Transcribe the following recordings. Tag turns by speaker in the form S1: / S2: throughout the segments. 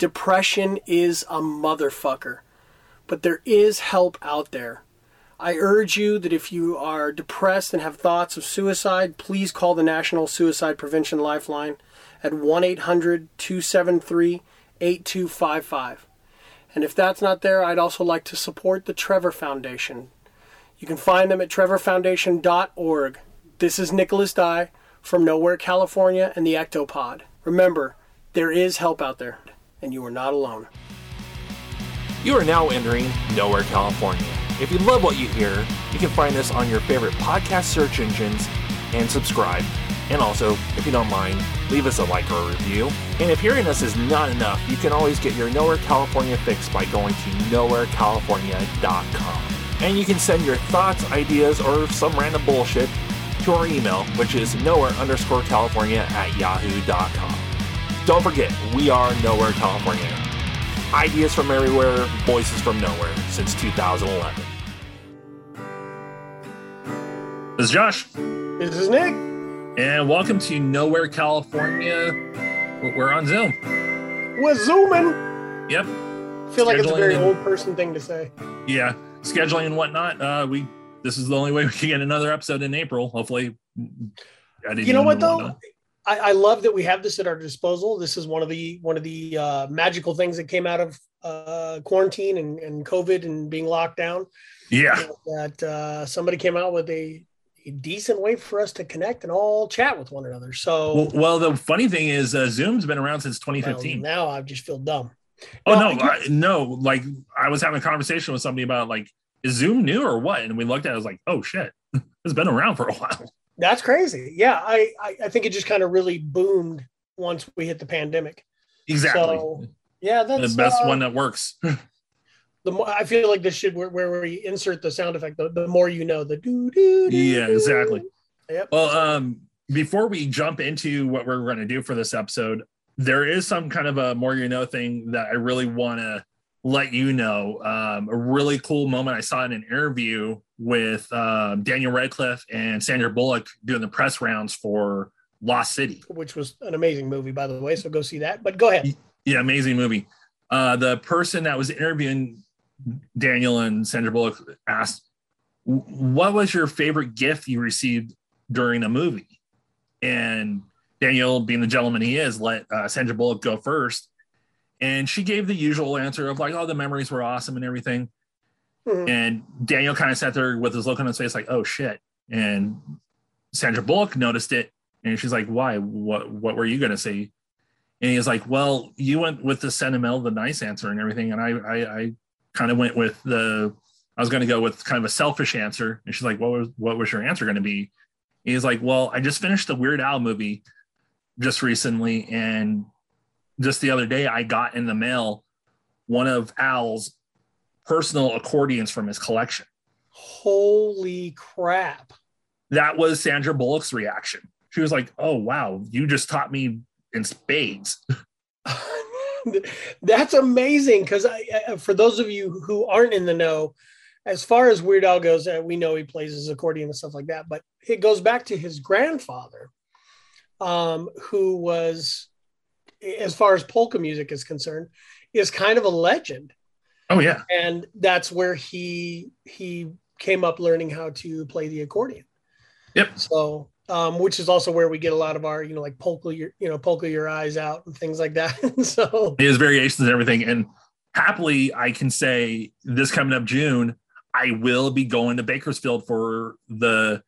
S1: Depression is a motherfucker, but there is help out there. I urge you that if you are depressed and have thoughts of suicide, please call the National Suicide Prevention Lifeline at 1 800 273 8255. And if that's not there, I'd also like to support the Trevor Foundation. You can find them at trevorfoundation.org. This is Nicholas Dye from Nowhere, California, and the Ectopod. Remember, there is help out there, and you are not alone.
S2: You are now entering Nowhere, California. If you love what you hear, you can find us on your favorite podcast search engines and subscribe. And also, if you don't mind, leave us a like or a review. And if hearing us is not enough, you can always get your Nowhere California fix by going to nowherecalifornia.com. And you can send your thoughts, ideas, or some random bullshit to our email, which is nowhere underscore California at yahoo.com. Don't forget, we are Nowhere California. Ideas from everywhere, voices from nowhere since 2011.
S3: This is Josh,
S1: This is Nick.
S3: and welcome to Nowhere, California. We're- We're on Zoom.
S1: We're zooming.
S3: Yep.
S1: I feel like it's a very
S3: and-
S1: old person thing to say.
S3: Yeah. Scheduling and whatnot. Uh, we this is the only way we can get another episode in April. Hopefully. I didn't
S1: You know what
S3: know
S1: though? I, I love that we have this at our disposal. This is one of the one of the uh, magical things that came out of uh, quarantine and, and COVID and being locked down.
S3: Yeah.
S1: That uh, somebody came out with a, a decent way for us to connect and all chat with one another. So
S3: Well, well, the funny thing is, uh, Zoom's been around since
S1: well,
S3: 2015.
S1: now I just feel dumb.
S3: oh
S1: Well,
S3: no, I, no! Like I was having a conversation with somebody about like, is Zoom new or what? And we looked at it, I was like, oh shit, it's been around for a while.
S1: That's crazy. Yeah, I I, I think it just kind of really boomed once we hit the pandemic.
S3: Exactly.
S1: So, Yeah,
S3: the best
S1: uh,
S3: one that works.
S1: the more I feel like this should where, where we insert the sound effect. The, the more you know, the do do.
S3: Yeah, exactly.
S1: Yep.
S3: Well, um, before we jump into what we're going to do for this episode, there is some kind of a more you know thing that I really want to let you know. Um, a really cool moment I saw in an interview with um, Daniel Radcliffe and Sandra Bullock doing the press rounds for Lost City.
S1: which was an amazing movie, by the way. So go see that. But go ahead.
S3: Yeah, amazing movie. Uh, the person that was interviewing Daniel and Sandra Bullock asked, "What was your favorite gift you received during a movie?" And Daniel, being the gentleman he is, let uh, Sandra Bullock go first, and she gave the usual answer of like, "Oh, the memories were awesome and everything."
S1: Mhm.
S3: And Daniel kind of sat there with his look on his face, like, "Oh shit!" And Sandra Bullock noticed it, and she's like, "Why? What? What were you gonna say?" And he's like, "Well, you went with the sentimental, the nice answer, and everything, and I, I, I kind of went with the. I was going to go with kind of a selfish answer." And she's like, "What was what was your answer going to be?" And he's like, "Well, I just finished the Weird Al movie just recently, and just the other day, I got in the mail one of Al's personal accordions from his collection."
S1: Holy crap.
S3: That was Sandra Bullock's reaction. She was like, "Oh wow, you just taught me in spades."
S1: That's amazing because I, I- for those of you who aren't in the know, as far as Weird Al goes, uh, we know he plays his accordion and stuff like that, but it goes back to his grandfather, um, who was, as far as polka music is concerned, is kind of a legend,
S3: Oh yeah,
S1: and that's where he he came up learning how to play the accordion.
S3: Yep.
S1: So, um, which is also where we get a lot of our, you know, like polka your, you know, polka your eyes out and things like that. so,
S3: He has variations and everything. And happily, I can say this coming up June, I will be going to Bakersfield for the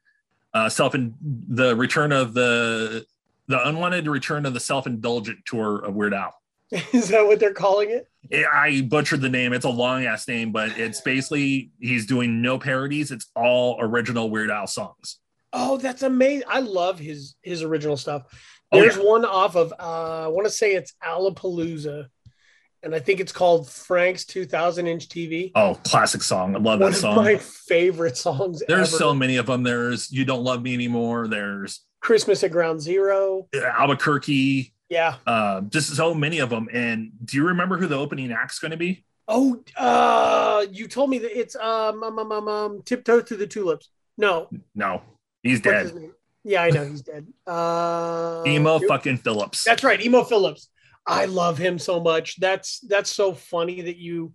S3: uh, self and the return of the the unwanted return of the self indulgent tour of Weird Al.
S1: is that what they're calling it?
S3: I butchered the name. It's a long ass name, but it's basically he's doing no parodies. It's all original Weird Al songs.
S1: Oh, that's amazing. I love his his original stuff.
S3: Oh,
S1: There's
S3: yeah.
S1: one off of uh I want to say it's Alapalooza, and I think it's called Frank's 2000 inch TV.
S3: Oh, classic song. I love
S1: one
S3: that
S1: of
S3: song.
S1: my favorite songs.
S3: There's
S1: ever.
S3: so many of them. There's You Don't Love Me Anymore. There's
S1: Christmas at Ground Zero.
S3: Albuquerque.
S1: Yeah.
S3: Uh, just so many of them. And do you remember who the opening act's going to be?
S1: Oh, uh, you told me that it's um, um, um, um, um tiptoe through the tulips. No,
S3: No, he's dead.
S1: Yeah, I know he's dead. Uh,
S3: Emo fucking Phillips.
S1: That's right, Emo Phillips. I love him so much. That's that's so funny that you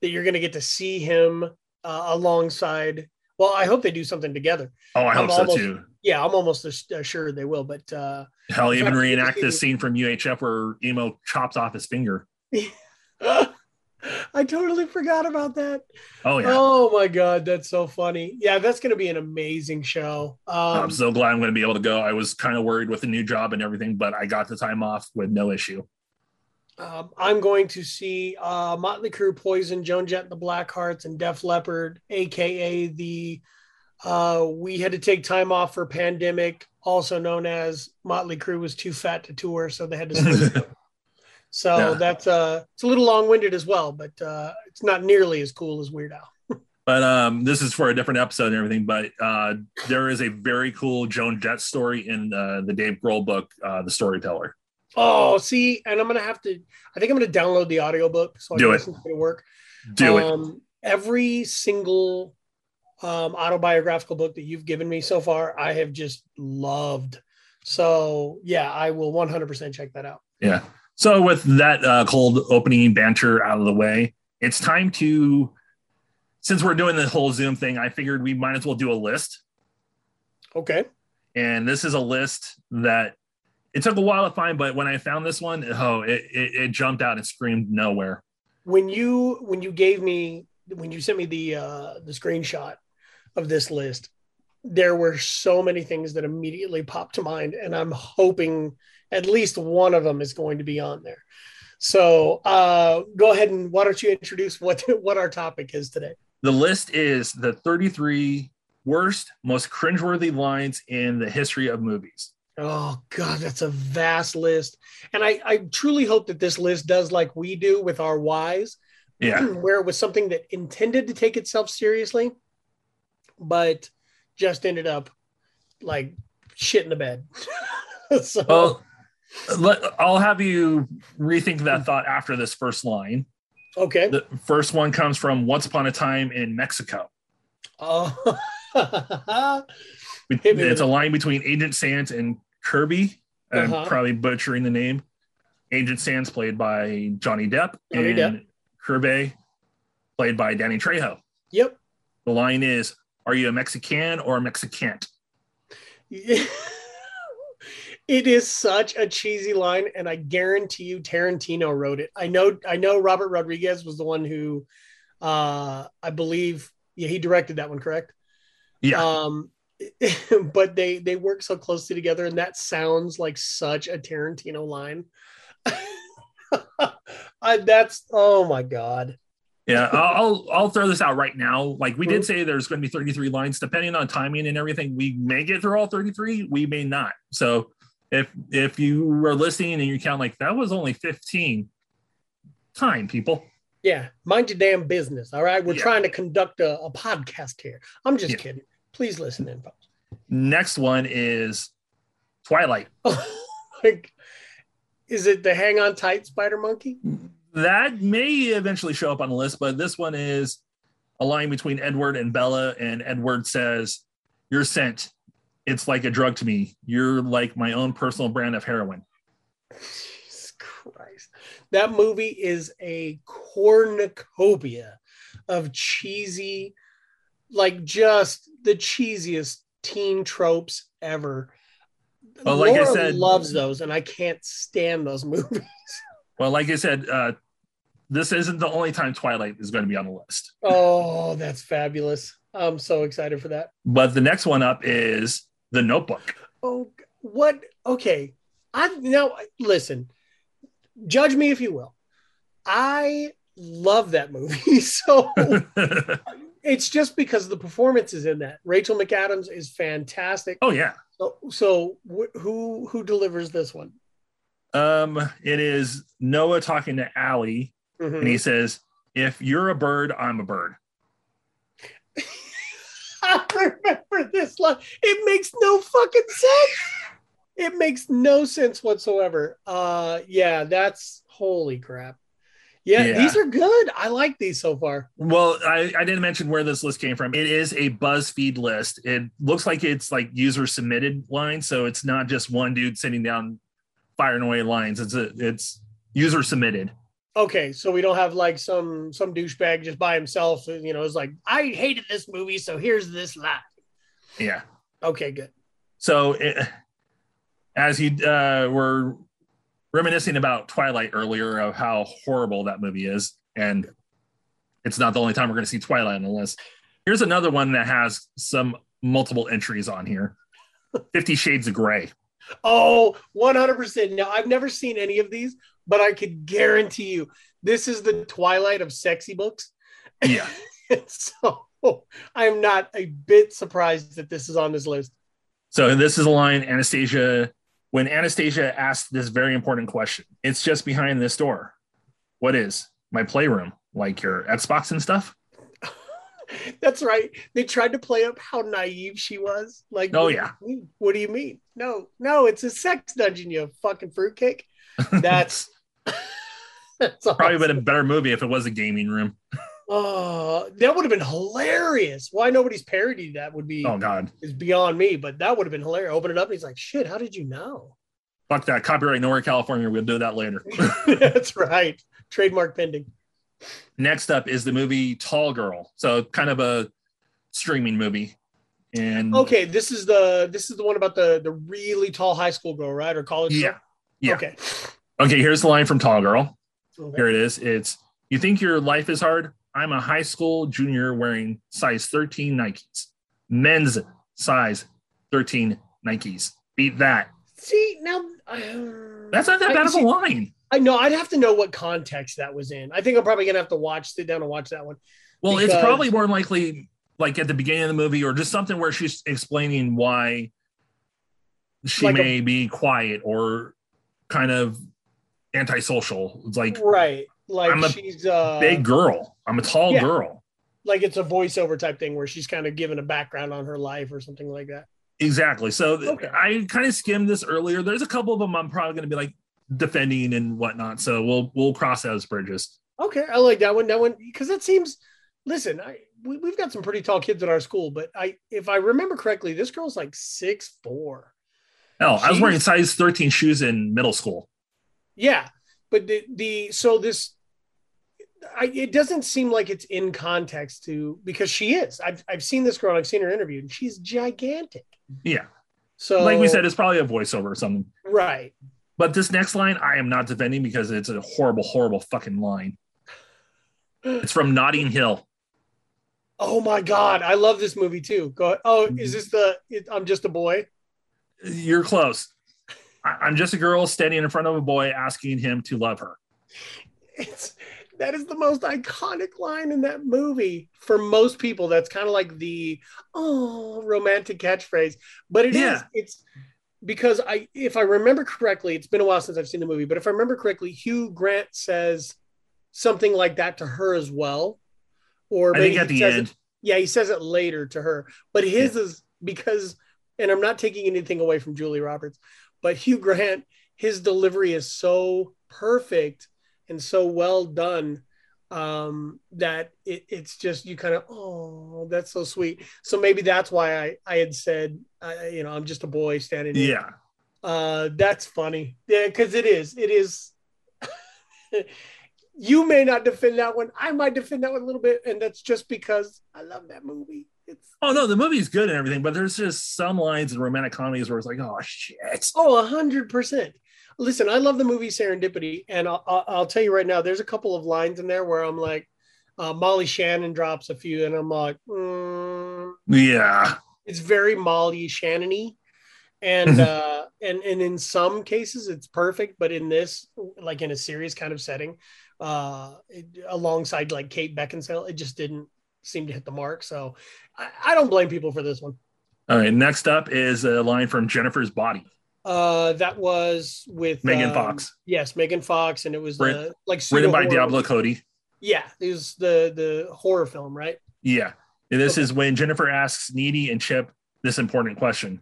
S1: that you're going to get to see him uh, alongside. Well, I hope they do something together.
S3: Oh, I
S1: I'm
S3: hope so
S1: almost-
S3: too.
S1: Yeah, I'm almost as- uh, sure they will. But uh,
S3: Hell, even reenact this scene from UHF where Emo chops off his finger.
S1: I totally forgot about that.
S3: Oh yeah.
S1: Oh my god, that's so funny. Yeah, that's going to be an amazing show. Um,
S3: I'm so glad I'm going to be able to go. I was kind of worried with the new job and everything, but I got the time off with no issue.
S1: Um, I'm going to see uh, Motley Crue, Poison, Joan Jett, and the Blackhearts, and Def Leppard, aka the uh, we had to take time off for pandemic, also known as Motley Crue was too fat to tour, so they had to. so
S3: Yeah.
S1: that's uh, it's a little long winded as well, but uh, it's not nearly as cool as Weird Al.
S3: But um, this is for a different episode and everything. But uh, there is a very cool Joan Jett story in uh, the Dave Grohl book, uh, The Storyteller.
S1: Oh, see, and I'm gonna have to. I think I'm gonna download the audiobook so I
S3: Do
S1: can
S3: it.
S1: listen to it work.
S3: Do it.
S1: um, Every single um, autobiographical book that you've given me so far, I have just loved. So yeah, I will 100% check that out.
S3: Yeah. So with that uh, cold opening banter out of the way, it's time to. Since we're doing the whole Zoom thing, I figured we might as well do a list.
S1: Okay.
S3: And this is a list that it took a while to find, but when I found this one, oh, it, it, it jumped out and screamed nowhere.
S1: When you when you gave me when you sent me the uh, the screenshot of this list, there were so many things that immediately popped to mind, and I'm hoping at least one of them is going to be on there. So uh, go ahead and why don't you introduce what what our topic is today?
S3: The list is the 33 worst, most cringeworthy lines in the history of movies.
S1: Oh God, that's a vast list, and I I truly hope that this list does like we do with our whys,
S3: Yeah.
S1: where it was something that intended to take itself seriously, but just ended up like shit in the bed. so
S3: Well, let, I'll have you rethink that thought after this first line.
S1: okay,
S3: The first one comes from Once Upon a Time in Mexico.
S1: oh,
S3: It's a line between Agent Sands and Kirby. I'm
S1: Uh-huh.
S3: probably butchering the name. Agent Sands, played by Johnny Depp,
S1: Johnny
S3: and
S1: Depp.
S3: Kirby, played by Danny Trejo.
S1: yep.
S3: The line is, "Are you a Mexican or a Mexicant?"
S1: it is such a cheesy line, and I guarantee you Tarantino wrote it. I know I know Robert Rodriguez was the one who uh I believe yeah, he directed that one, correct?
S3: Yeah,
S1: Um but they they work so closely together and that sounds like such a Tarantino line. I, that's oh my god.
S3: Yeah. I'll I'll- throw this out right now. Like we
S1: Mm-hmm.
S3: did say, there's going to be 33 lines. Depending on timing and everything, we may get through all 33. We may not. So if if you were listening and you count like that was only 15, time people.
S1: Yeah, mind your damn business. All right. We're
S3: Yeah.
S1: trying to conduct a, a podcast here. I'm just
S3: Yeah.
S1: kidding. Please listen in, folks.
S3: Next one is Twilight.
S1: like, is it the hang on tight spider monkey?
S3: That may eventually show up on the list, but this one is a line between Edward and Bella, and Edward says, You're sent. It's like a drug to me. You're like my own personal brand of heroin.
S1: Jesus Christ. That movie is a cornucopia of cheesy, like just the cheesiest teen tropes ever.
S3: Well, like I
S1: Laura
S3: said-
S1: loves those, and I can't stand those movies.
S3: Well, like I said, uh, this isn't the only time Twilight is going to be on the list.
S1: Oh, that's fabulous. I'm so excited for that.
S3: But the next one up is The Notebook.
S1: Oh, what? Okay. I now listen. Judge me if you will. I love that movie. So it's just because the performances in that. Rachel McAdams is fantastic.
S3: oh, yeah.
S1: So, so wh- who who delivers this one?
S3: Um, it is Noah talking to Allie,
S1: Mhm.
S3: and he says, If you're a bird, I'm a bird.
S1: I remember this line. It makes no fucking sense. It makes no sense whatsoever. Uh, yeah, that's holy crap. Yeah,
S3: Yeah.
S1: these are good. I like these so far.
S3: Well, I, I didn't mention where this list came from. It is a BuzzFeed list. It looks like it's like user submitted lines, so it's not just one dude sitting down firing away lines. It's a, it's user submitted.
S1: Okay, so we don't have like some some douchebag just by himself. You know, it's like I hated this movie, so here's this lie.
S3: Yeah.
S1: Okay, good.
S3: So it, as you uh, were reminiscing about Twilight earlier of how horrible that movie is, and it's not the only time we're going to see Twilight on the list. Here's another one that has some multiple entries on here. Fifty Shades of Grey.
S1: Oh, 100%. Now, I've never seen any of these, but I could guarantee you this is the twilight of sexy books.
S3: Yeah.
S1: so I'm not a bit surprised that this is on this list.
S3: So this is a line Anastasia when Anastasia asked this very important question. It's just behind this door. What is my playroom? Like your Xbox and stuff?
S1: That's right. They tried to play up how naive she was. Like,
S3: Oh,
S1: what
S3: yeah.
S1: What do you mean? No, no, it's a sex dungeon, you fucking fruitcake. That's that's
S3: Probably been a better movie if it was a gaming room.
S1: Oh, that would have been hilarious. Why nobody's parodied that would be
S3: Oh god.
S1: is beyond me, but that would have been hilarious. Open it up and he's like, shit, how did you know?
S3: Fuck that. Copyright nowhere California. We'll do that later.
S1: That's right. Trademark pending.
S3: Next up is the movie Tall Girl. So kind of a streaming movie. And
S1: Okay, this is the this is the one about the the really tall high school girl, right? Or college
S3: Yeah.
S1: girl?
S3: Yeah.
S1: Okay.
S3: Okay, here's the line from Tall Girl.
S1: Okay.
S3: Here it is. It's you think your life is hard? I'm a high school junior wearing size 13 Nikes. Men's size 13 Nikes. Beat that.
S1: See, now uh,
S3: That's not that
S1: I-
S3: bad of a line.
S1: I know I'd have to know what context that was in. I think I'm probably gonna have to watch, sit down and watch that one.
S3: Well, it's probably more likely like at the beginning of the movie or just something where she's explaining why she
S1: Like a-
S3: may be quiet or kind of antisocial. It's like
S1: Right. Like
S3: I'm a
S1: she's uh
S3: big girl. I'm a tall
S1: yeah.
S3: girl.
S1: like it's a voiceover type thing where she's kind of given a background on her life or something like that.
S3: Exactly. So
S1: Okay.
S3: I kind of skimmed this earlier. There's a couple of them I'm probably going to be like defending and whatnot. So we'll we'll cross those bridges.
S1: Okay, I like that one. That one because that seems. Listen, I we, we've got some pretty tall kids at our school, but I if I remember correctly, this girl's like six four.
S3: Hell, I was wearing size 13 shoes in middle school.
S1: Yeah, but the the so this. I, it doesn't seem like it's in context to because she is. I've I've seen this girl. I've seen her interviewed, and she's gigantic.
S3: Yeah.
S1: So
S3: Like we said, it's probably a voiceover or something.
S1: right.
S3: But this next line, I am not defending because it's a horrible, horrible fucking line. It's from Notting Hill.
S1: Oh my god, I love this movie too. Go. Oh,
S3: Mm-hmm.
S1: is this the? It, I'm just a boy.
S3: You're close. I- I'm just a girl standing in front of a boy asking him to love her.
S1: It's that is the most iconic line in that movie for most people. That's kind of like the oh romantic catchphrase, but it is.
S3: Yeah.
S1: It's because I, if I remember correctly, it's been a while since I've seen the movie, but if I remember correctly, Hugh Grant says something like that to her as well, or
S3: I
S1: maybe
S3: at the
S1: says it-
S3: end,
S1: yeah, he says it later to her, but his is because, and I'm not taking anything away from Julie Roberts, but Hugh Grant, his delivery is so perfect and so well done um, that it, it's just you kind of oh that's so sweet. So maybe that's why I I had said I, you know I'm just a boy standing. here.
S3: yeah.
S1: Uh, that's funny. Yeah, because it is. It is. you may not defend that one. I might defend that one a little bit, and that's just because I love that movie. It's
S3: Oh no, the movie's good and everything, but there's just some lines in romantic comedies where it's like, oh shit.
S1: oh, a hundred percent. Listen, I love the movie Serendipity, and I'll, I'll, I'll tell you right now, there's a couple of lines in there where I'm like, uh, Molly Shannon drops a few, and I'm like, mm,
S3: Yeah.
S1: It's very Molly Shannon-y. And uh and and in some cases it's perfect, but in this, like in a serious kind of setting, uh it, alongside like Kate Beckinsale, it just didn't seem to hit the mark. So I, I don't blame people for this one.
S3: All right. Next up is a line from Jennifer's Body,
S1: Uh that was with
S3: Megan
S1: um,
S3: Fox,
S1: Yes, Megan Fox, and it was
S3: Writ-
S1: the like
S3: written by
S1: pseudo-horror-
S3: Diablo Cody.
S1: Yeah, it was the the horror film, right?
S3: Yeah. And this is when Jennifer asks Needy and Chip this important question.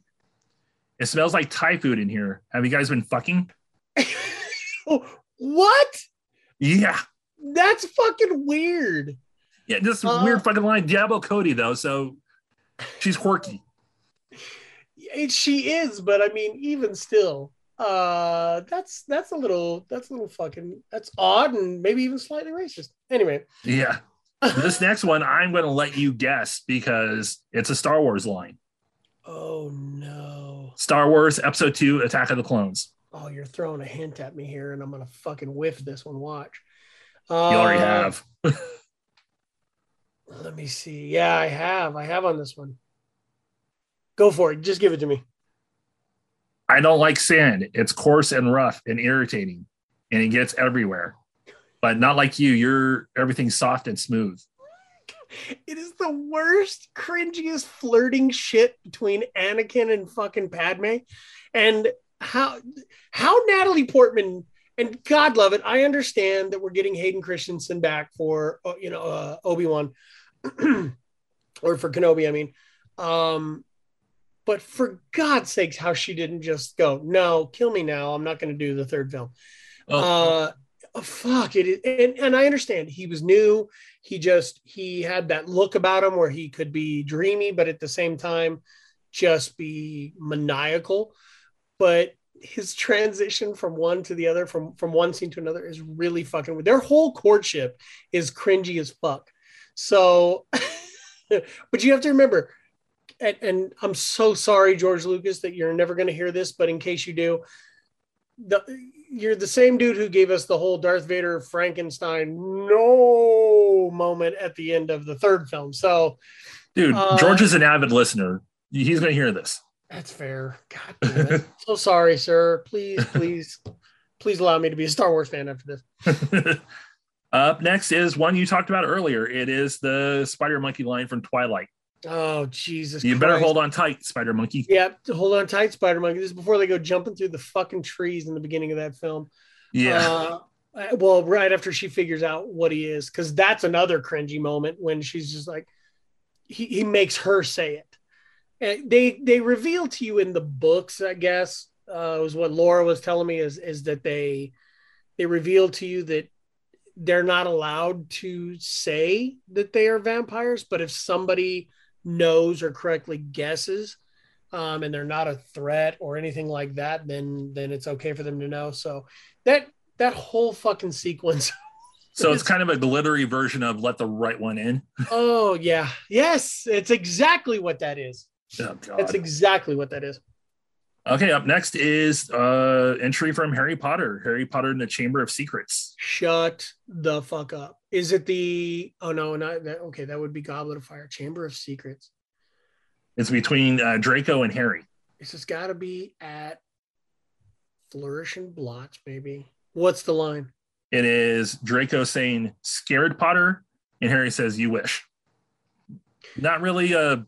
S3: It smells like Thai food in here. Have you guys been fucking?
S1: what?
S3: Yeah.
S1: That's fucking weird.
S3: Yeah, this
S1: Uh,
S3: weird fucking line. Diablo Cody, though, so she's quirky.
S1: She is, but I mean, even still, uh, that's that's a little that's a little fucking that's odd and maybe even slightly racist. Anyway,
S3: Yeah. This next one, I'm going to let you guess because it's a Star Wars line.
S1: oh no,
S3: Star Wars Episode 2 Attack of the Clones.
S1: oh you're throwing a hint at me here, and I'm gonna fucking whiff this one. Watch.
S3: You already
S1: Uh,
S3: have.
S1: Let me see. Yeah, I have. I have on this one. Go for it. Just give it to me.
S3: I don't like sand. It's coarse and rough and irritating, and it gets everywhere. But not like you. You're everything's soft and smooth.
S1: It is the worst, cringiest flirting shit between Anakin and fucking Padme. And how how Natalie Portman and God love it. I understand that we're getting Hayden Christensen back for uh, you know uh, Obi Wan or for Kenobi. I mean, um, but for God's sakes, how she didn't just go no, kill me now. I'm not going to do the third film.
S3: Oh,
S1: Uh, oh, fuck it and and I understand he was new. He just he had that look about him where he could be dreamy, but at the same time, just be maniacal. But his transition from one to the other, from from one scene to another, is really fucking. weird. Their whole courtship is cringy as fuck. So, but you have to remember, and, and I'm so sorry, George Lucas, that you're never going to hear this, but in case you do, the you're the same dude who gave us the whole Darth Vader Frankenstein no moment at the end of the third film. So
S3: dude,
S1: uh,
S3: George is an avid listener. He's going to hear this.
S1: that's fair. God damn it. so sorry, sir. Please, please, please allow me to be a Star Wars fan after this.
S3: Up next is one you talked about earlier. It is the Spider Monkey line from Twilight.
S1: Oh Jesus!
S3: You better hold on tight, Spider Monkey.
S1: Yeah, hold on tight, Spider Monkey. This is before they go jumping through the fucking trees in the beginning of that film.
S3: Yeah.
S1: Uh, well, right after she figures out what he is, because that's another cringy moment when she's just like, he, he makes her say it. And they they reveal to you in the books, I guess, uh, was what Laura was telling me is is that they they reveal to you that they're not allowed to say that they are vampires, but if somebody knows or correctly guesses, um, and they're not a threat or anything like that, then then it's okay for them to know. So that that whole fucking sequence.
S3: so it's kind of a glittery version of Let the Right One In.
S1: oh yeah, yes, it's exactly what that is.
S3: Oh, God.
S1: That's exactly what that is.
S3: Okay, up next is uh entry from Harry Potter, Harry Potter in the Chamber of Secrets.
S1: Shut the fuck up. Is it the? Oh no, not that. Okay, that would be Goblet of Fire, Chamber of Secrets.
S3: It's between uh, Draco and Harry.
S1: This has got to be at Flourish and Blotts, maybe. What's the line?
S3: It is Draco saying scared Potter, and Harry says you wish. Not really a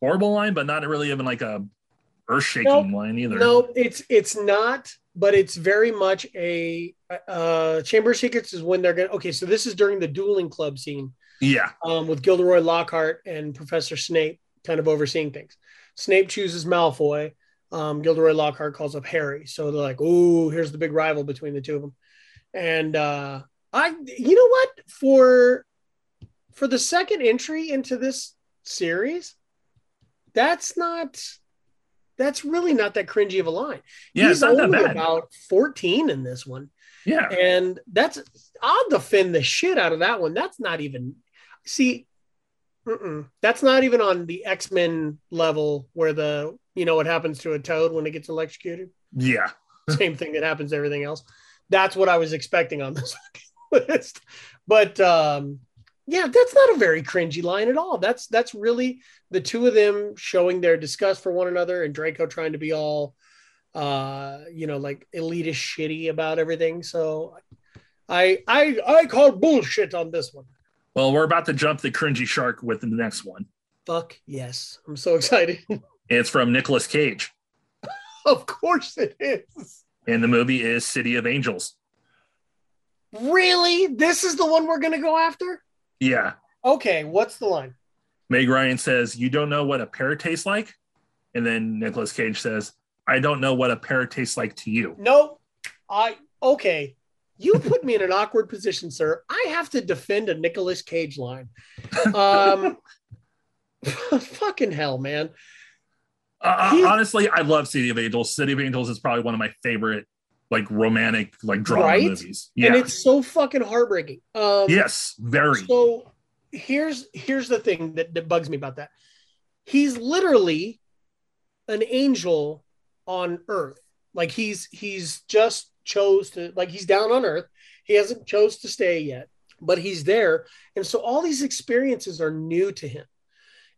S3: horrible line, but not really even like a earth shaking
S1: Nope.
S3: line either.
S1: No, it's it's not, but it's very much a uh Chamber of Secrets is when they're gonna okay, so this is during the dueling club scene
S3: Yeah.
S1: um with Gilderoy Lockhart and Professor Snape kind of overseeing things. Snape chooses Malfoy. Um, Gilderoy Lockhart calls up Harry. So they're like, "Oh, here's the big rival between the two of them." And uh I you know what? For for the second entry into this series, that's not that's really not that cringy of a line.
S3: Yeah,
S1: He's
S3: it's not that
S1: only about 14 in this one.
S3: yeah.
S1: And that's I'll defend the shit out of that one. That's not even see, that's not even on the X Men level where the you know what happens to a toad when it gets electrocuted.
S3: Yeah.
S1: Same thing that happens to everything else. That's what I was expecting on this list. But um, yeah, that's not a very cringy line at all. That's that's really the two of them showing their disgust for one another, and Draco trying to be all, uh, you know, like elitist shitty about everything. So, I I I call bullshit on this one.
S3: Well, we're about to jump the cringy shark with the next one.
S1: Fuck yes, I'm so excited.
S3: It's from Nicolas Cage,
S1: of course it is.
S3: and the movie is City of Angels.
S1: Really, this is the one we're gonna go after.
S3: Yeah.
S1: Okay, what's the line?
S3: Meg Ryan says, You don't know what a pear tastes like? And then Nicolas Cage says, I don't know what a pear tastes like to you.
S1: No, I okay. You put me in an awkward position, sir. I have to defend a Nicolas Cage line. Um, fucking hell, man.
S3: Uh, honestly, I love City of Angels. City of Angels is probably one of my favorite, like romantic, like drama
S1: Right?
S3: movies.
S1: and it's so fucking heartbreaking. Um,
S3: yes. Very.
S1: So here's here's the thing that, that bugs me about that. He's literally an angel on Earth. Like he's he's just chose to like he's down on Earth. He hasn't chose to stay yet, but he's there, and so all these experiences are new to him.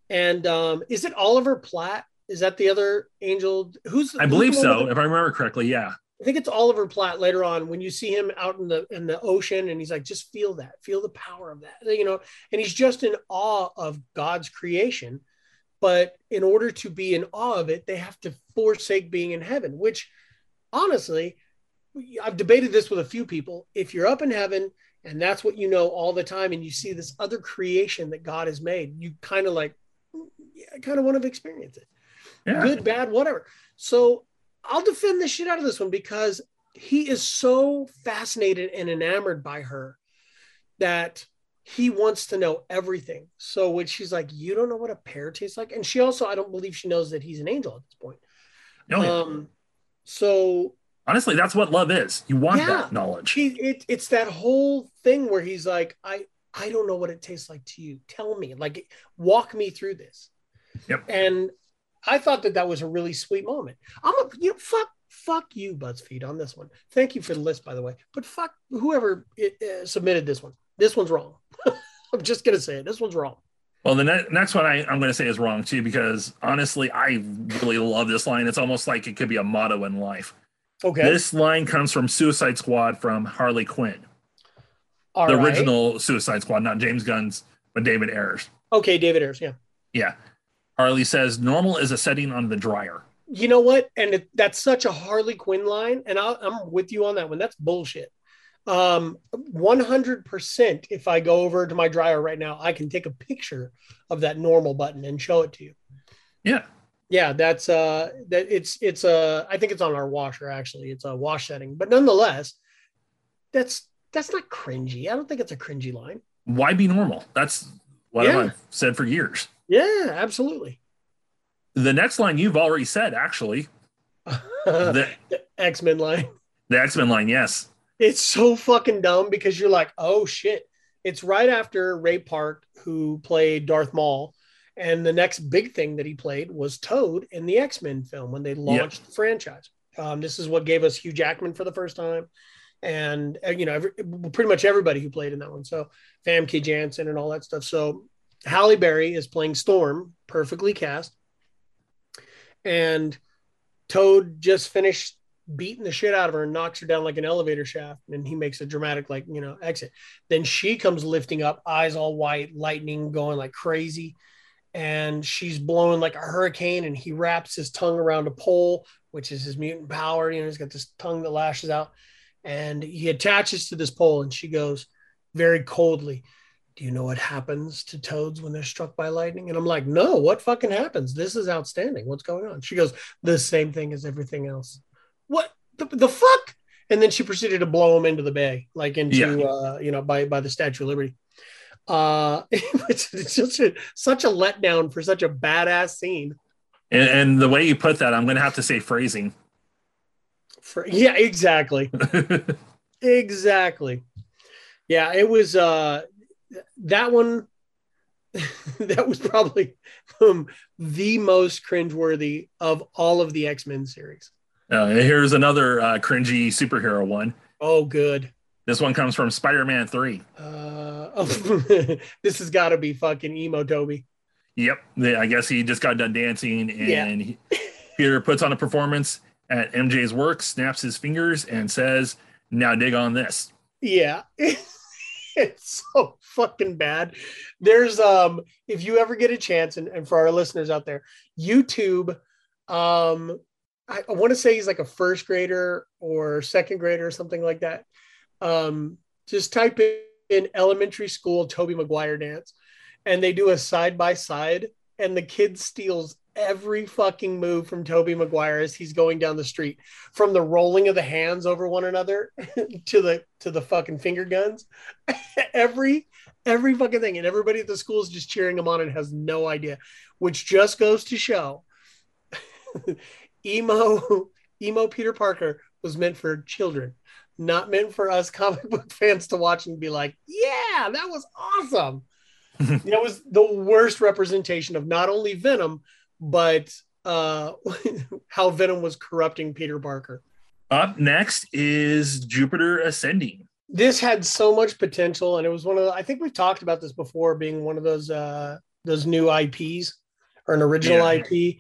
S1: And um, is it Oliver Platt? Is that the other angel? Who's
S3: I
S1: who's
S3: believe so,
S1: with
S3: if I remember correctly. Yeah.
S1: I think it's Oliver Platt later on when you see him out in the in the ocean and he's like, just feel that, feel the power of that, you know, and he's just in awe of God's creation. But in order to be in awe of it, they have to forsake being in heaven, which honestly, I've debated this with a few people. If you're up in heaven and that's what you know all the time, and you see this other creation that God has made, you kind of like, mm, yeah, kind of want to experience it
S3: Yeah.
S1: good, bad, whatever. So I'll defend the shit out of this one because he is so fascinated and enamored by her that he wants to know everything. So when she's like, "You don't know what a pear tastes like," and she also, I don't believe she knows that he's an angel at this point.
S3: Yeah.
S1: Um, so
S3: Honestly, that's what love is. You want
S1: Yeah.
S3: that knowledge.
S1: he, it, it's that whole thing where he's like, "I, I don't know what it tastes like to you. Tell me, like, walk me through this."
S3: Yep.
S1: And I thought that that was a really sweet moment. I'm a you know, fuck fuck you BuzzFeed on this one. Thank you for the list by the way, but fuck whoever it, uh, submitted this one. This one's wrong. I'm just gonna say it. This one's wrong.
S3: Well, the ne- next one I, I'm going to say is wrong too, because honestly, I really love this line. It's almost like it could be a motto in life.
S1: Okay.
S3: This line comes from Suicide Squad from Harley Quinn,
S1: All
S3: the
S1: right.
S3: original Suicide Squad, not James Gunn's, but David Ayers.
S1: Okay, David Ayers. Yeah.
S3: Yeah. Harley says normal is a setting on the dryer.
S1: You know what? And it, that's such a Harley Quinn line, and I'll, I'm with you on that one. That's bullshit. Um, 100%. If I go over to my dryer right now, I can take a picture of that normal button and show it to you.
S3: Yeah.
S1: Yeah, that's uh, that it's it's uh, I think it's on our washer actually. It's a wash setting, but nonetheless, that's that's not cringy. I don't think it's a cringy line.
S3: Why be normal? That's what
S1: Yeah.
S3: I've said for years.
S1: Yeah, absolutely.
S3: The next line you've already said, actually,
S1: the
S3: the,
S1: X Men line.
S3: the X Men line. Yes.
S1: It's so fucking dumb because you're like, oh shit. It's right after Ray Park, who played Darth Maul. And the next big thing that he played was Toad in the X Men film when they launched the franchise. Um, this is what gave us Hugh Jackman for the first time. And, uh, you know, every, pretty much everybody who played in that one. So Famke Janssen and all that stuff. So Halle Berry is playing Storm, perfectly cast. And Toad just finished beating the shit out of her and knocks her down like an elevator shaft. And he makes a dramatic, like, you know, exit. Then she comes lifting up, eyes all white, lightning going like crazy. And she's blowing like a hurricane. And he wraps his tongue around a pole, which is his mutant power. You know, he's got this tongue that lashes out. And he attaches to this pole. And she goes very coldly, Do you know what happens to toads when they're struck by lightning? And I'm like, No, what fucking happens? This is outstanding. What's going on? She goes, The same thing as everything else what the, the fuck? And then she proceeded to blow him into the bay, like into
S3: Yeah.
S1: uh, you know, by by the Statue of Liberty. Uh it's, it's just a, such a letdown for such a badass scene.
S3: And, and the way you put that, I'm going to have to say phrasing.
S1: For yeah, exactly. Exactly. Yeah, it was uh that one that was probably um, the most cringeworthy of all of the X-Men series.
S3: Uh, here's another uh, cringy superhero one.
S1: Oh good.
S3: This one comes from Spider Man 3.
S1: Uh, this has got to be fucking emo Tobey.
S3: Yep. I guess he just got done dancing, and he, Peter puts on a performance at MJ's work, snaps his fingers, and says, Now dig on this.
S1: Yeah. it's so fucking bad. There's um if you ever get a chance and, and for our listeners out there, YouTube um I, I want to say he's like a first grader or second grader or something like that. Um just type in elementary school Tobey Maguire dance and they do a side by side and the kid steals every fucking move from Tobey Maguire as he's going down the street from the rolling of the hands over one another to the to the fucking finger guns every every fucking thing and everybody at the school is just cheering him on and has no idea which just goes to show emo emo Peter Parker was meant for children, not meant for us comic book fans to watch and be like, "Yeah, that was awesome." that was the worst representation of not only Venom, but uh, how Venom was corrupting Peter Parker.
S3: Up next is Jupiter Ascending.
S1: This had so much potential, and it was one of the, I think we've talked about this before, being one of those uh, those new IPs or an original
S3: Yeah.
S1: IP,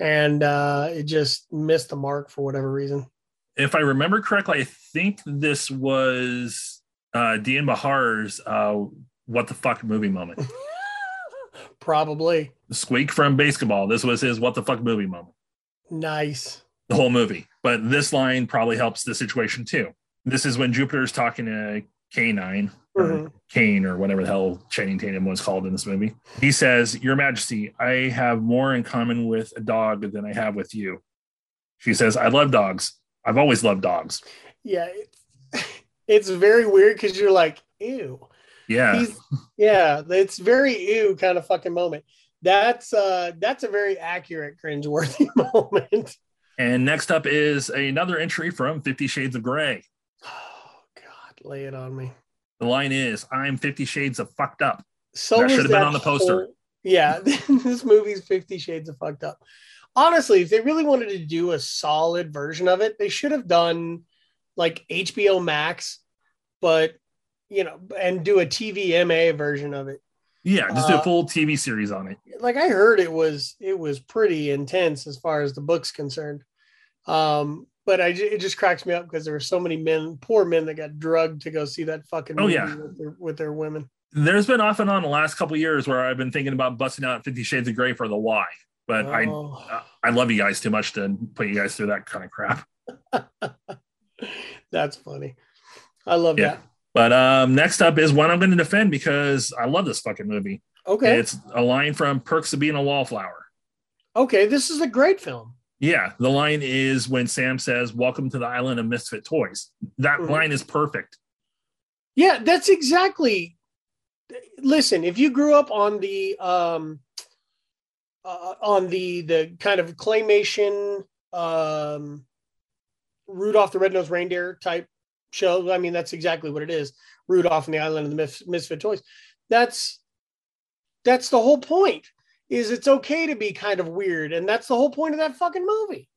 S1: and uh, it just missed the mark for whatever reason.
S3: If I remember correctly, I think this was uh, Dian Bachar's uh, "What the fuck" movie moment.
S1: Probably
S3: Squeak from BASEketball. This was his "What the fuck" movie moment.
S1: nice.
S3: The whole movie, but this line probably helps the situation too. This is when Jupiter's talking to K9 or
S1: Mhm.
S3: Caine or whatever the hell Channing Tatum was called in this movie. He says, Your Majesty, I have more in common with a dog than I have with you. She says, I love dogs. I've always loved dogs.
S1: Yeah, it's, it's very weird because you're like, ew.
S3: Yeah.
S1: He's yeah, it's very ew kind of fucking moment. That's uh that's a very accurate cringeworthy moment.
S3: And next up is another entry from Fifty Shades of Grey.
S1: Oh God, lay it on me.
S3: The line is, I'm 50 Shades of fucked up.
S1: So
S3: That should have been on the poster.
S1: whole- yeah, this movie's Fifty Shades of fucked up. Honestly, if they really wanted to do a solid version of it, they should have done like HBO Max, but you know, and do a TVMA version of it.
S3: Yeah, just do
S1: Uh,
S3: a full TV series on it.
S1: Like I heard it was it was pretty intense as far as the book's concerned. Um, but I it just cracks me up because there were so many men, poor men, that got drugged to go see that fucking
S3: Oh, yeah.
S1: with, their, with their women.
S3: There's been off and on the last couple of years where I've been thinking about busting out Fifty Shades of Grey for the why, but I
S1: Oh.
S3: I love you guys too much to put you guys through that kind of crap.
S1: That's funny. I love
S3: Yeah. But um, next up is one I'm going to defend because I love this fucking movie.
S1: Okay.
S3: It's a line from Perks of Being a Wallflower.
S1: okay. This is a great film.
S3: Yeah, the line is when Sam says, "Welcome to the island of misfit toys." That
S1: Mhm.
S3: line is perfect.
S1: Yeah, that's exactly. Listen, if you grew up on the um, uh, on the the kind of claymation um, Rudolph the Red-Nosed Reindeer type show, I mean that's exactly what it is. Rudolph and the Island of the Misfit Toys. That's that's the whole point. Is it's okay to be kind of weird, and that's the whole point of that fucking movie.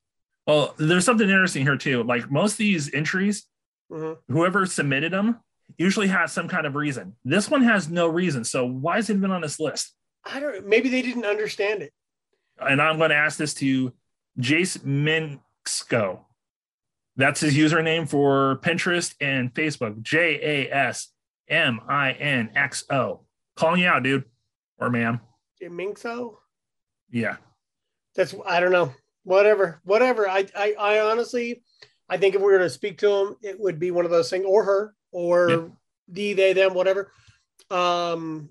S3: Well, there's something interesting here too. Like most of these entries,
S1: Mhm.
S3: whoever submitted them usually has some kind of reason. This one has no reason. So why is it even on this list?
S1: I don't. Maybe they didn't understand it.
S3: And I'm going to ask this to Jace Minxco. That's his username for Pinterest and Facebook. J A S M I N X O. Calling you out, dude or ma'am.
S1: Mingso.
S3: Yeah.
S1: that's I don't know. Whatever, whatever. I, I, I honestly, I think if we were to speak to him, it would be one of those things, or her, or
S3: Yep.
S1: D, they, them, whatever. Um,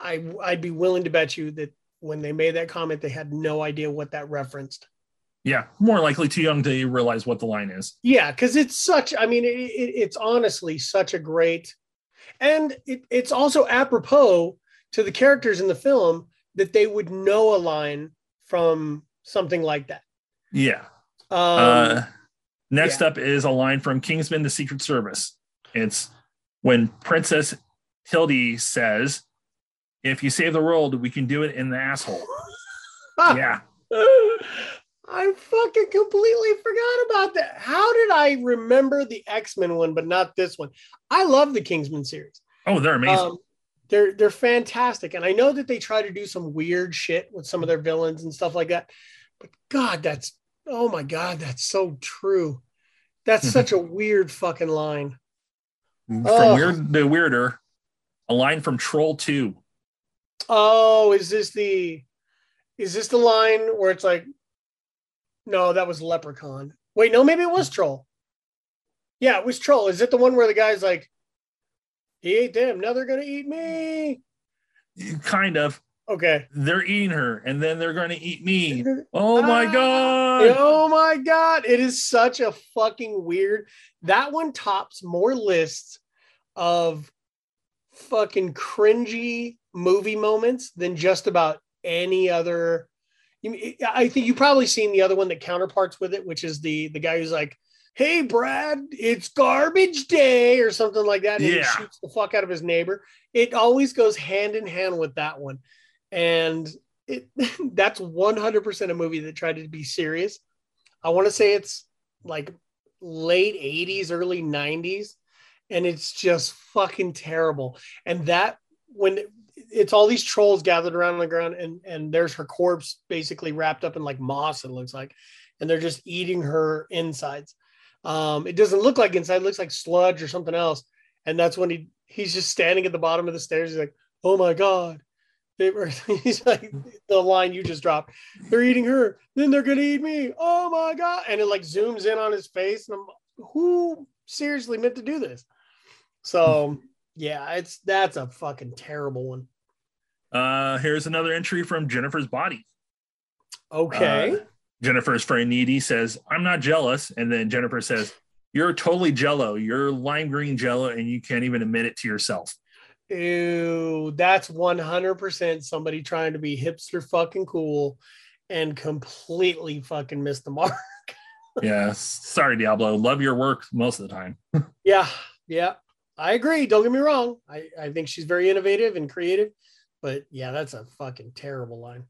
S1: I, I'd be willing to bet you that when they made that comment, they had no idea what that referenced.
S3: Yeah. More likely too young to realize what the line is.
S1: Yeah, because it's such. I mean, it, it, it's honestly such a great, and it, it's also apropos to the characters in the film that they would know a line from something like that.
S3: Yeah.
S1: Um,
S3: uh, next
S1: yeah.
S3: up is a line from Kingsman: The Secret Service. It's when Princess Hildy says, "If you save the world, we can do it in the asshole." yeah,
S1: I fucking completely forgot about that. How did I remember the X Men one, but not this one? I love the Kingsman series.
S3: oh, they're amazing.
S1: Um, they're they're fantastic, and I know that they try to do some weird shit with some of their villains and stuff like that. But God, that's oh my God, that's so true. That's such a weird fucking line.
S3: from
S1: oh.
S3: weird to weirder, a line from Troll Two.
S1: Oh, is this the is this the line where it's like no, that was Leprechaun. Wait, no, maybe it was Troll. Yeah, it was Troll. Is it the one where the guy's like, he ate them, now they're gonna eat me?
S3: Kind of.
S1: Okay.
S3: They're eating her, and then they're going to eat me. Oh my
S1: Ah,
S3: god!
S1: Oh my god, it is such a fucking weird. That one tops more lists of fucking cringy movie moments than just about any other I think you've probably seen the other one that counterparts with it, which is the the guy who's like, "Hey, Brad, it's garbage day" or something like that. And
S3: Yeah.
S1: he shoots the fuck out of his neighbor. It always goes hand in hand with that one, and it that's one hundred percent a movie that tried to be serious. I want to say it's like late '80s, early '90s, and it's just fucking terrible. And that when it's all these trolls gathered around on the ground and and there's her corpse basically wrapped up in like moss it looks like and they're just eating her insides. Um it doesn't look like inside it looks like sludge or something else. And that's when he he's just standing at the bottom of the stairs. He's like oh my god. They were he's like the line you just dropped they're eating her then they're gonna eat me. Oh my god. And it like zooms in on his face. And i'm who seriously meant to do this? So yeah it's that's a fucking terrible one
S3: Uh, here's another entry from Jennifer's body.
S1: Okay.
S3: Uh, Jennifer's friend Needy says, I'm not jealous. And then Jennifer says, You're totally jello. You're lime green jello, and you can't even admit it to yourself.
S1: Ew, that's 100% somebody trying to be hipster fucking cool and completely fucking missed the mark.
S3: yeah. Sorry, Diablo. Love your work most of the time.
S1: yeah. Yeah. I agree. Don't get me wrong. I, I think she's very innovative and creative, but yeah, that's a fucking terrible line.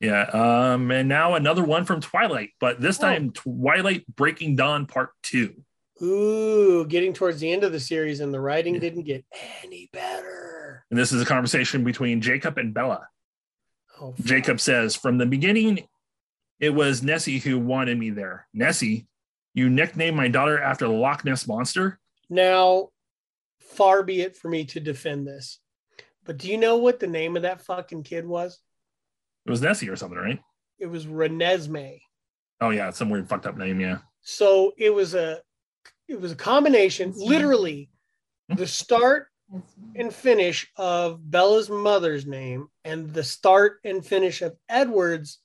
S3: Yeah. Um, and now another one from Twilight, but this
S1: Oh.
S3: time Twilight Breaking Dawn Part Two.
S1: Ooh, getting towards the end of the series and the writing
S3: Yeah.
S1: didn't get any better.
S3: And this is a conversation between Jacob and Bella.
S1: Oh, fuck.
S3: Jacob says, From the beginning, it was Nessie who wanted me there. Nessie, you nicknamed my daughter after the Loch Ness monster?
S1: Now, far be it for me to defend this, but do you know what the name of that fucking kid was?
S3: It was Nessie or something, right?
S1: It was Renesmee.
S3: Oh yeah, some weird fucked up name, yeah.
S1: So it was a it was a combination, literally hmm. the start and finish of Bella's mother's name and the start and finish of Edward's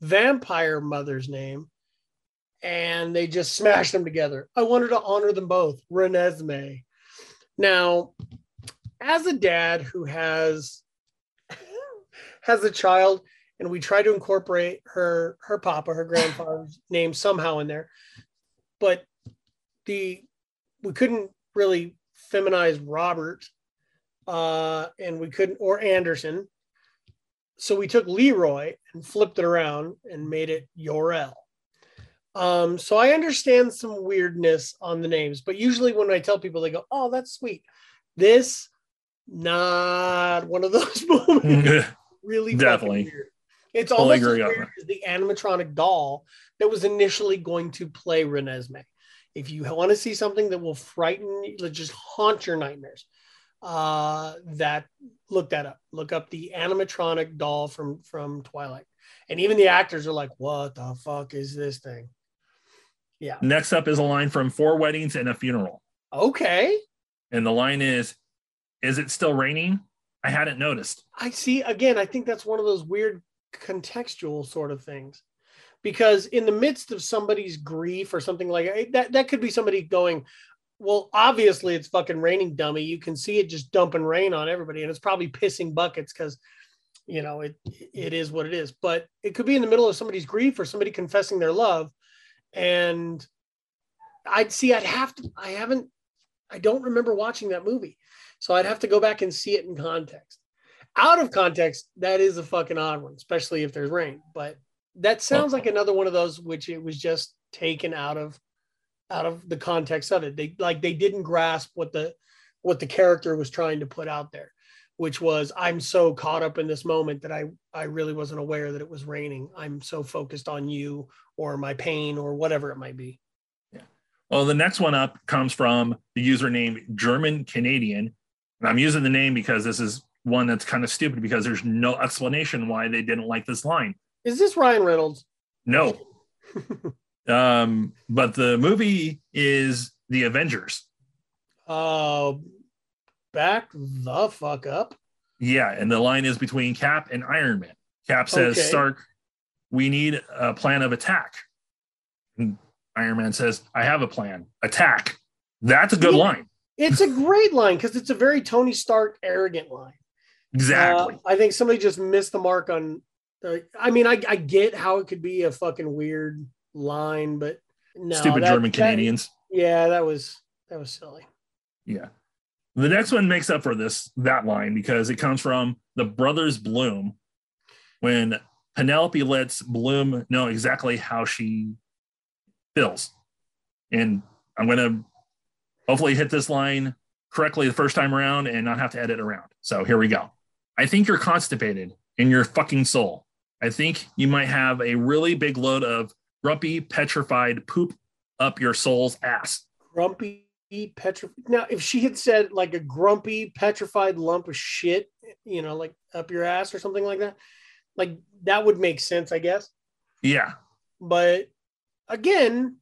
S1: vampire mother's name. And they just smashed them together. I wanted to honor them both, Renesmee. Now, as a dad who has has a child and we try to incorporate her her papa her grandfather's name somehow in there but the we couldn't really feminize robert uh and we couldn't or anderson. So we took leroy and flipped it around and made it yorel um so i understand some weirdness on the names but usually when i tell people they go oh that's sweet this not one of those moments really
S3: Definitely.
S1: weird. It's almost as weird as the animatronic doll that was initially going to play Renesmee. If you want to see something that will frighten just haunt your nightmares, uh, that look that up. Look up the animatronic doll from from Twilight, and even the actors are like, "What the fuck is this thing?" Yeah.
S3: Next up is a line from Four Weddings and a Funeral.
S1: Okay.
S3: And the line is, Is it still raining? I hadn't noticed.
S1: I see. Again, I think that's one of those weird contextual sort of things, because in the midst of somebody's grief or something like eh, that, that could be somebody going, "Well, obviously it's fucking raining, dummy. You can see it just dumping rain on everybody, and it's probably pissing buckets because." You know, it it is what it is, but it could be in the middle of somebody's grief or somebody confessing their love, and I'd see. I'd have to. I haven't. I don't remember watching that movie, so I'd have to go back and see it in context out of context, that is a fucking odd one, especially if there's rain. But that sounds like another one of those which it was just taken out of out of the context of it. They like they didn't grasp what the what the character was trying to put out there, which was I'm so caught up in this moment that I I really wasn't aware that it was raining. I'm so focused on you or my pain or whatever it might be. Yeah.
S3: Well, the next one up comes from the username German Canadian. And I'm using the name because this is one that's kind of stupid because there's no explanation why they didn't like this line.
S1: Is this Ryan Reynolds?
S3: No. um, but the movie is The Avengers.
S1: Uh back the fuck up.
S3: Yeah, and the line is between Cap and Iron Man. Cap says,
S1: Okay.
S3: Stark, we need a plan of attack. And Iron Man says, I have a plan. Attack. That's a good
S1: Yeah.
S3: line.
S1: It's a great line because it's a very Tony Stark arrogant line.
S3: Exactly.
S1: Uh, I think somebody just missed the mark on Uh, I mean, I, I get how it could be a fucking weird line, but no,
S3: Stupid
S1: that-
S3: German
S1: that-
S3: Canadians.
S1: yeah, that was that was silly.
S3: Yeah. The next one makes up for this that line because it comes from the brothers Bloom when Penelope lets Bloom know exactly how she feels. And I'm going to hopefully hit this line correctly the first time around and not have to edit around. So here we go. I think you're constipated in your fucking soul. I think you might have a really big load of grumpy, petrified poop up your soul's ass.
S1: Grumpy petrified. Now, if she had said like a grumpy petrified lump of shit, you know, like up your ass or something like that, like that would make sense, I guess.
S3: Yeah.
S1: But again,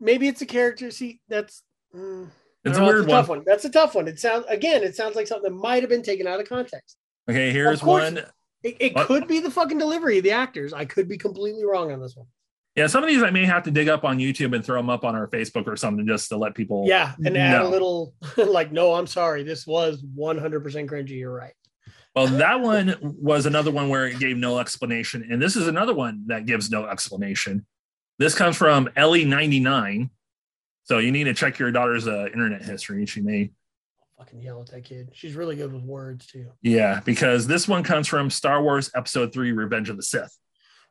S1: maybe it's a character. See, that's mm,
S3: It's a
S1: know,
S3: weird
S1: tough
S3: one.
S1: one. That's a tough one. It sounds again. It sounds like something that might have been taken out of context.
S3: Okay, here's
S1: course.
S3: one.
S1: It, it could be the fucking delivery of the actors. I could be completely wrong on this one.
S3: Yeah, some of these I may have to dig up on YouTube and throw them up on our Facebook or something just to let people.
S1: Yeah, and add a little like, no, I'm sorry. This was 100% cringy. You're right.
S3: Well, that one was another one where it gave no explanation, and this is another one that gives no explanation. This comes from Ellie99. So you need to check your daughter's uh, internet history. She may,
S1: Fucking yell at that kid. She's really good with words too.
S3: yeah, because this one comes from Star Wars Episode Three: Revenge of the Sith.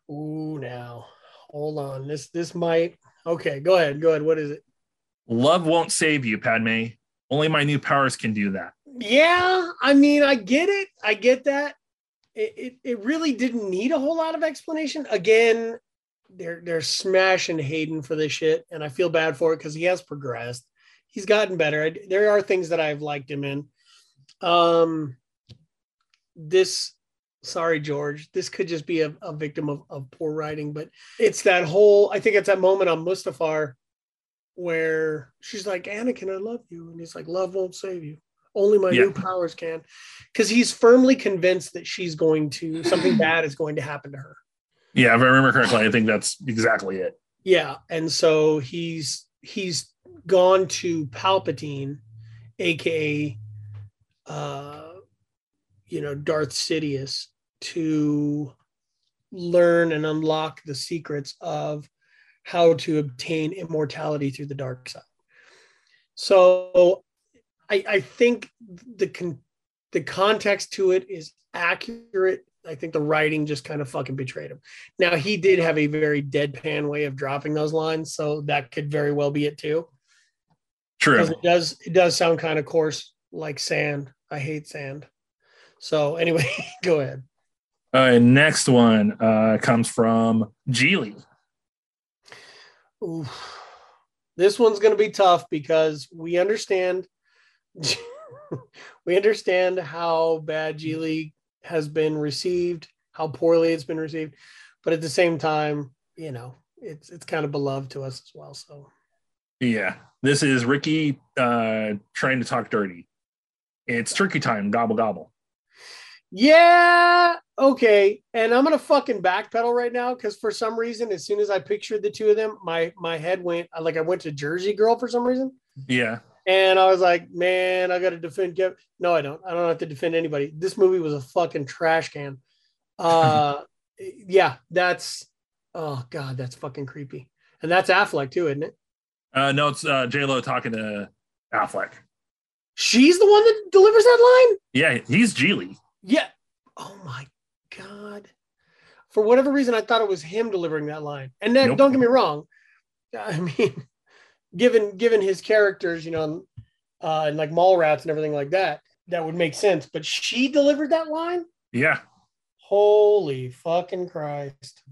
S1: Ooh, now hold on. This this might. Okay, go ahead. Go ahead. What is it?
S3: Love won't save you, Padme. Only my new powers can do that.
S1: Yeah, I mean, I get it. I get that. It, it, it really didn't need a whole lot of explanation. Again, they're they're smashing Hayden for this shit, and I feel bad for it because he has progressed. He's gotten better. I, there are things that I've liked him in. Um, this, sorry, George, this could just be a, a victim of, of poor writing, but it's that whole. I think it's that moment on Mustafar where she's like, Anakin, I love you, and he's like, love won't save you. Only my
S3: Yeah.
S1: new powers can, because he's firmly convinced that she's going to something bad is going to happen to her.
S3: Yeah, if I remember correctly, I think that's exactly it.
S1: Yeah, and so he's he's gone to Palpatine, aka, uh, you know, Darth Sidious, to learn and unlock the secrets of how to obtain immortality through the dark side. So, I I think the con- the context to it is accurate. I think the writing just kind of fucking betrayed him. Now he did have a very deadpan way of dropping those lines, so that could very well be it too.
S3: True.
S1: Because it does it does sound kind of coarse, like sand. I hate sand. So anyway, go ahead.
S3: Uh, next one uh, comes from Gigli.
S1: Oof. This one's going to be tough because we understand we understand how bad Gigli has been received, how poorly it's been received, but at the same time, you know, it's it's kind of beloved to us as well. So
S3: Yeah, this is Ricky uh, trying to talk dirty. It's turkey time. Gobble gobble.
S1: Yeah. Okay. And I'm gonna fucking backpedal right now because for some reason, as soon as I pictured the two of them, my my head went like I went to Jersey Girl for some reason,
S3: Yeah,
S1: and I was like, man, I got to defend Kev. No, I don't. I don't have to defend anybody. This movie was a fucking trash can. Uh, yeah. That's oh god, that's fucking creepy. And that's Affleck too, isn't it?
S3: uh, no, it's uh, J Lo talking to Affleck.
S1: She's the one that delivers that line.
S3: Yeah, he's Gigli.
S1: Yeah. Oh my god. For whatever reason, I thought it was him delivering that line. And then,
S3: Nope.
S1: don't get me wrong. I mean, given given his characters, you know, uh, and like Mallrats and everything like that, that would make sense. But she delivered that line.
S3: Yeah.
S1: Holy fucking Christ!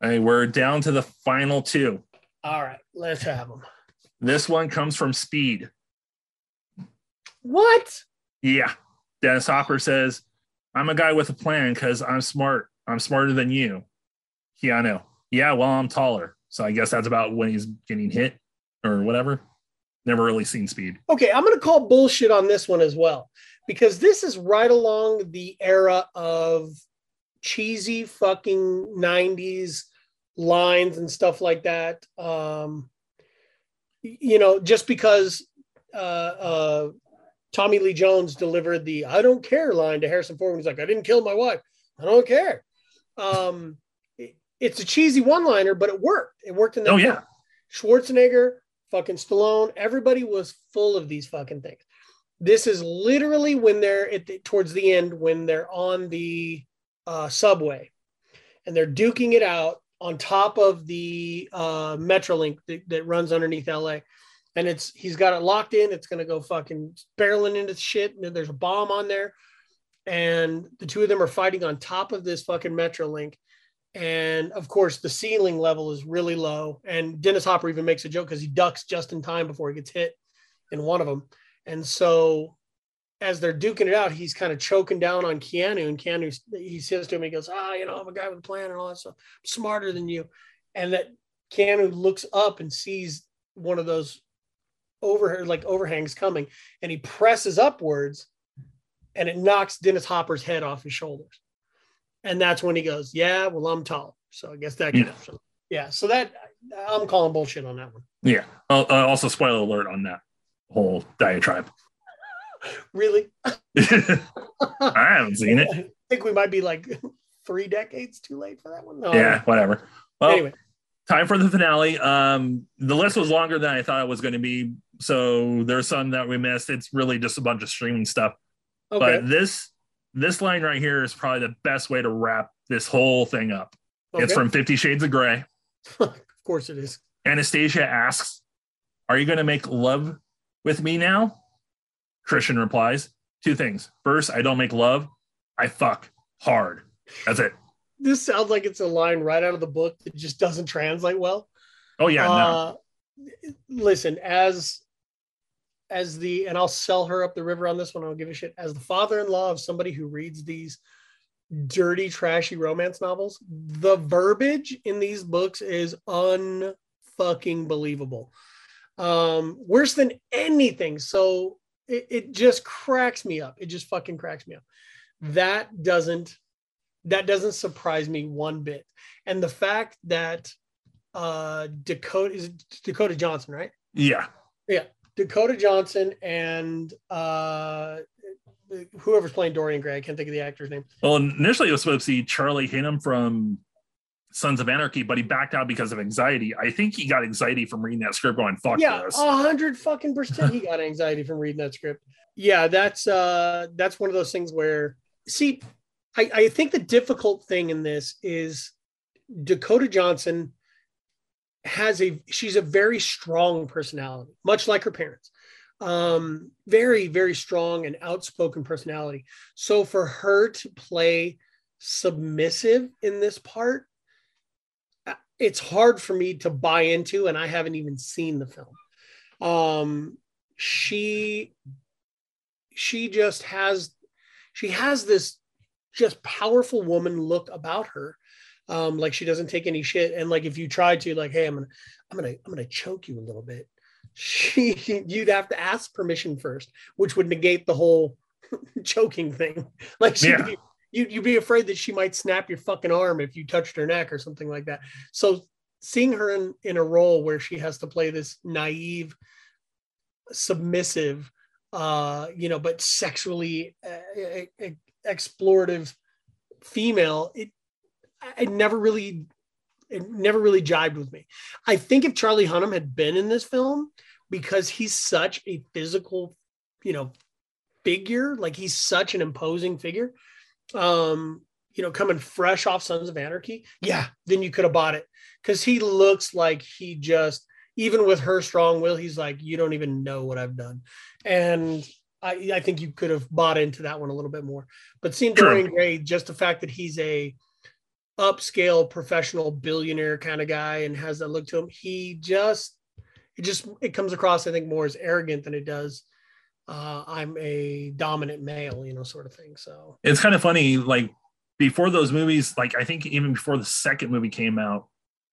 S3: Hey, we're down to the final two.
S1: All right, let's have them.
S3: This one comes from Speed.
S1: What?
S3: Yeah. Dennis Hopper says, I'm a guy with a plan because I'm smart. I'm smarter than you. Keanu. Yeah, well, I'm taller. So I guess that's about when he's getting hit or whatever. Never really seen speed.
S1: Okay, I'm going to call bullshit on this one as well because this is right along the era of cheesy fucking 90s lines and stuff like that. Um, you know, just because uh, uh, Tommy Lee Jones delivered the I don't care line to Harrison Ford when he's like, I didn't kill my wife. I don't care. Um, it- it's a cheesy one-liner, but it worked. It worked in that
S3: Oh
S1: film.
S3: yeah.
S1: Schwarzenegger, fucking Stallone, everybody was full of these fucking things. This is literally when they're at the, towards the end when they're on the uh, subway and they're duking it out on top of the uh, Metrolink that, that runs underneath LA. And it's he's got it locked in. It's gonna go fucking barreling into shit. And there's a bomb on there, and the two of them are fighting on top of this fucking Metrolink. And of course the ceiling level is really low. And dennis hopper even makes a joke because he ducks just in time before he gets hit in one of them and so as they're duking it out he's kind of choking down on keanu. And keanu he says to him he goes ah you know i'm a guy with a plan and all that stuff. I'm smarter than you. And that keanu looks up and sees one of those over like overhangs coming and he presses upwards and it knocks dennis hopper's head off his shoulders and that's when he goes, "Yeah, well, I'm tall." So I guess that
S3: Yeah.
S1: Yeah. So that I'm calling bullshit on that one.
S3: Yeah. Uh, also, spoiler alert on that whole diatribe.
S1: Really?
S3: I haven't seen it.
S1: I think we might be like three decades too late for that one. No,
S3: Yeah, whatever. Well,
S1: Anyway,
S3: time for the finale. Um, the list was longer than I thought it was going to be, so there's some that we missed. It's really just a bunch of streaming stuff.
S1: okay.
S3: But this this line right here is probably the best way to wrap this whole thing up. It's from Fifty Shades of Grey.
S1: of course it is.
S3: Anastasia asks, Are you going to make love with me now? Christian replies, Two things. First, I don't make love, I fuck hard. That's it.
S1: This sounds like it's a line right out of the book that just doesn't translate well.
S3: Oh, yeah. no.
S1: uh, listen, as as the and I'll sell her up the river on this one. I don't give a shit. As the father-in-law of somebody who reads these dirty, trashy romance novels, the verbiage in these books is unfucking believable. Um, worse than anything. So it, it just cracks me up. It just fucking cracks me up. That doesn't that doesn't surprise me one bit. And the fact that uh Dakota is Dakota Johnson, right?
S3: Yeah. Yeah.
S1: Dakota Johnson and uh whoever's playing Dorian Gray, I can't think of the actor's name.
S3: Well, initially it was supposed to be Charlie Hunnam from Sons of Anarchy, but he backed out because of anxiety. I think he got anxiety from reading that script going, fuck
S1: yeah,
S3: this.
S1: a hundred fucking percent he got anxiety from reading that script. Yeah, that's uh that's one of those things where see, I, I think the difficult thing in this is Dakota Johnson has a she's a very strong personality, much like her parents. Um, very, very strong and outspoken personality. So for her to play submissive in this part, uh, it's hard for me to buy into, and I haven't even seen the film. Um, she she just has she has this just powerful woman look about her um like she doesn't take any shit. And like if you try to like hey i'm gonna i'm gonna i'm gonna choke you a little bit she you'd have to ask permission first which would negate the whole choking thing. Like she
S3: Yeah.
S1: you, you'd be afraid that she might snap your fucking arm if you touched her neck or something like that. So seeing her in in a role where she has to play this naive submissive uh you know but sexually uh, explorative female it it never really it never really jibed with me. I think if charlie hunnam had been in this film because he's such a physical you know figure like he's such an imposing figure um you know coming fresh off sons of anarchy yeah then you could have bought it. Because he looks like he just even with her strong will he's like you don't even know what i've done. And i i think you could have bought into that one a little bit more. But seeing dorian gray just the fact that he's a upscale professional billionaire kind of guy and has that look to him he just it just it comes across i think more as arrogant than it does uh i'm a dominant male you know sort of thing. So
S3: it's kind of funny like before those movies like i think even before the second movie came out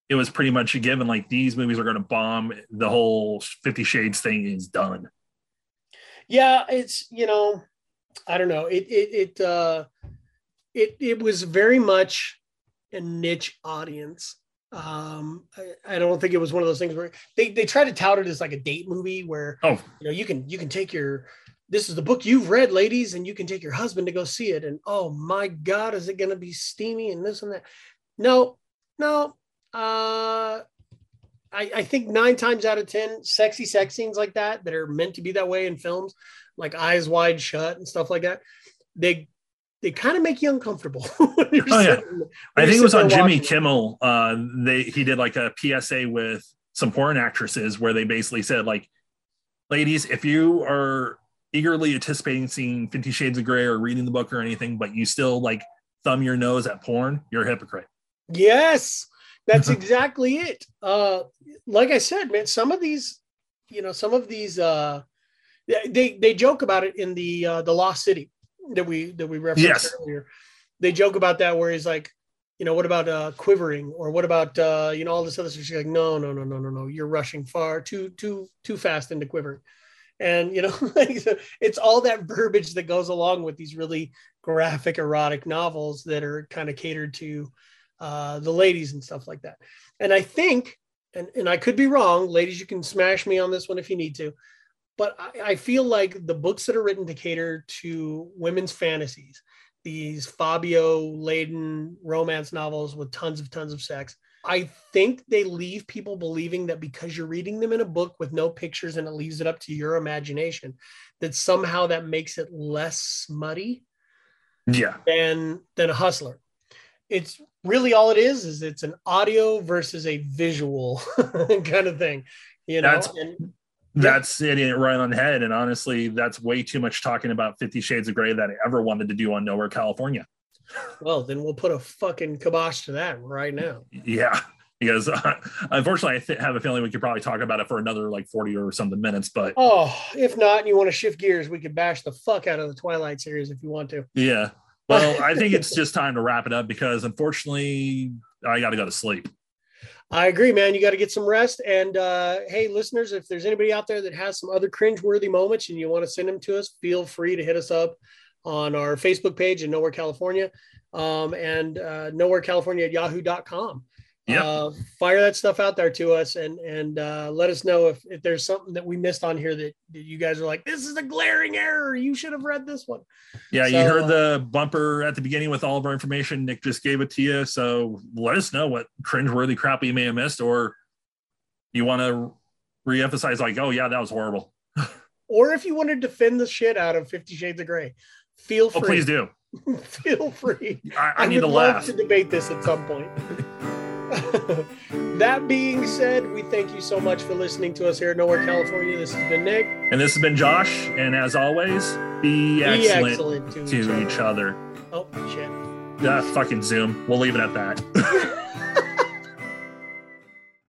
S3: it was pretty much a given like these movies are going to bomb the whole 50 shades thing is done.
S1: Yeah it's you know i don't know it it it uh it it was very much a niche audience um I, I don't think it was one of those things where they they try to tout it as like a date movie where
S3: oh
S1: you know you can you can take your this is the book you've read, ladies, and you can take your husband to go see it. And oh my God, is it going to be steamy and this and that? No, no. Uh, I, I think nine times out of 10, sexy sex scenes like that, that are meant to be that way in films, like Eyes Wide Shut and stuff like that, they they kind of make you uncomfortable. oh,
S3: yeah. I think it was on Jimmy Kimmel. Uh, they he did like a PSA with some porn actresses where they basically said like, ladies, if you are eagerly anticipating seeing Fifty Shades of Grey or reading the book or anything, but you still like thumb your nose at porn, you're a hypocrite.
S1: Yes, that's exactly it. Uh, like I said, man, some of these, you know, some of these, uh, they they joke about it in the uh, the Lost City that we that we referenced yes. earlier. They joke about that where he's like, you know, what about uh, quivering or what about uh, you know all this other stuff? She's like, no, no, no, no, no, no. You're rushing far too too too fast into quivering and you know it's all that verbiage that goes along with these really graphic erotic novels that are kind of catered to uh, the ladies and stuff like that and i think and, and i could be wrong ladies you can smash me on this one if you need to but I, I feel like the books that are written to cater to women's fantasies these fabio laden romance novels with tons of tons of sex I think they leave people believing that because you're reading them in a book with no pictures and it leaves it up to your imagination, that somehow that makes it less smutty.
S3: Yeah.
S1: Than than a hustler. It's really all it is is it's an audio versus a visual kind of thing. You know,
S3: that's, and, that's hitting it right on the head. And honestly, that's way too much talking about Fifty Shades of Grey that I ever wanted to do on Nowhere, California.
S1: Well, then we'll put a fucking kibosh to that right now.
S3: Yeah, because uh, unfortunately, I th- have a feeling we could probably talk about it for another like forty or something minutes. But
S1: oh, if not, and you want to shift gears, we could bash the fuck out of the Twilight series if you want to.
S3: Yeah. Well, I think it's just time to wrap it up because unfortunately, I got to go to sleep.
S1: I agree, man. You got to get some rest. And uh, hey, listeners, if there's anybody out there that has some other cringe-worthy moments and you want to send them to us, feel free to hit us up on our Facebook page in Nowhere California um, and uh, Nowhere California at yahoo.com.
S3: Yeah.
S1: Uh, fire that stuff out there to us and and uh, let us know if, if there's something that we missed on here that, that you guys are like, this is a glaring error. You should have read this one.
S3: Yeah, so, you heard the bumper at the beginning with all of our information. Nick just gave it to you. So let us know what cringeworthy crap you may have missed, or you want to reemphasize, like, oh, yeah, that was horrible.
S1: or if you want to defend the shit out of Fifty Shades of Grey, feel free.
S3: Oh, please do.
S1: feel free.
S3: I, I, I need to laugh.
S1: to debate this at some point. that being said, we thank you so much for listening to us here at Nowhere, California. This has been Nick.
S3: And this has been Josh. And as always, be, be excellent, excellent, to, to each, other. each, other.
S1: Oh, shit.
S3: Yeah, fucking Zoom. We'll leave it at that.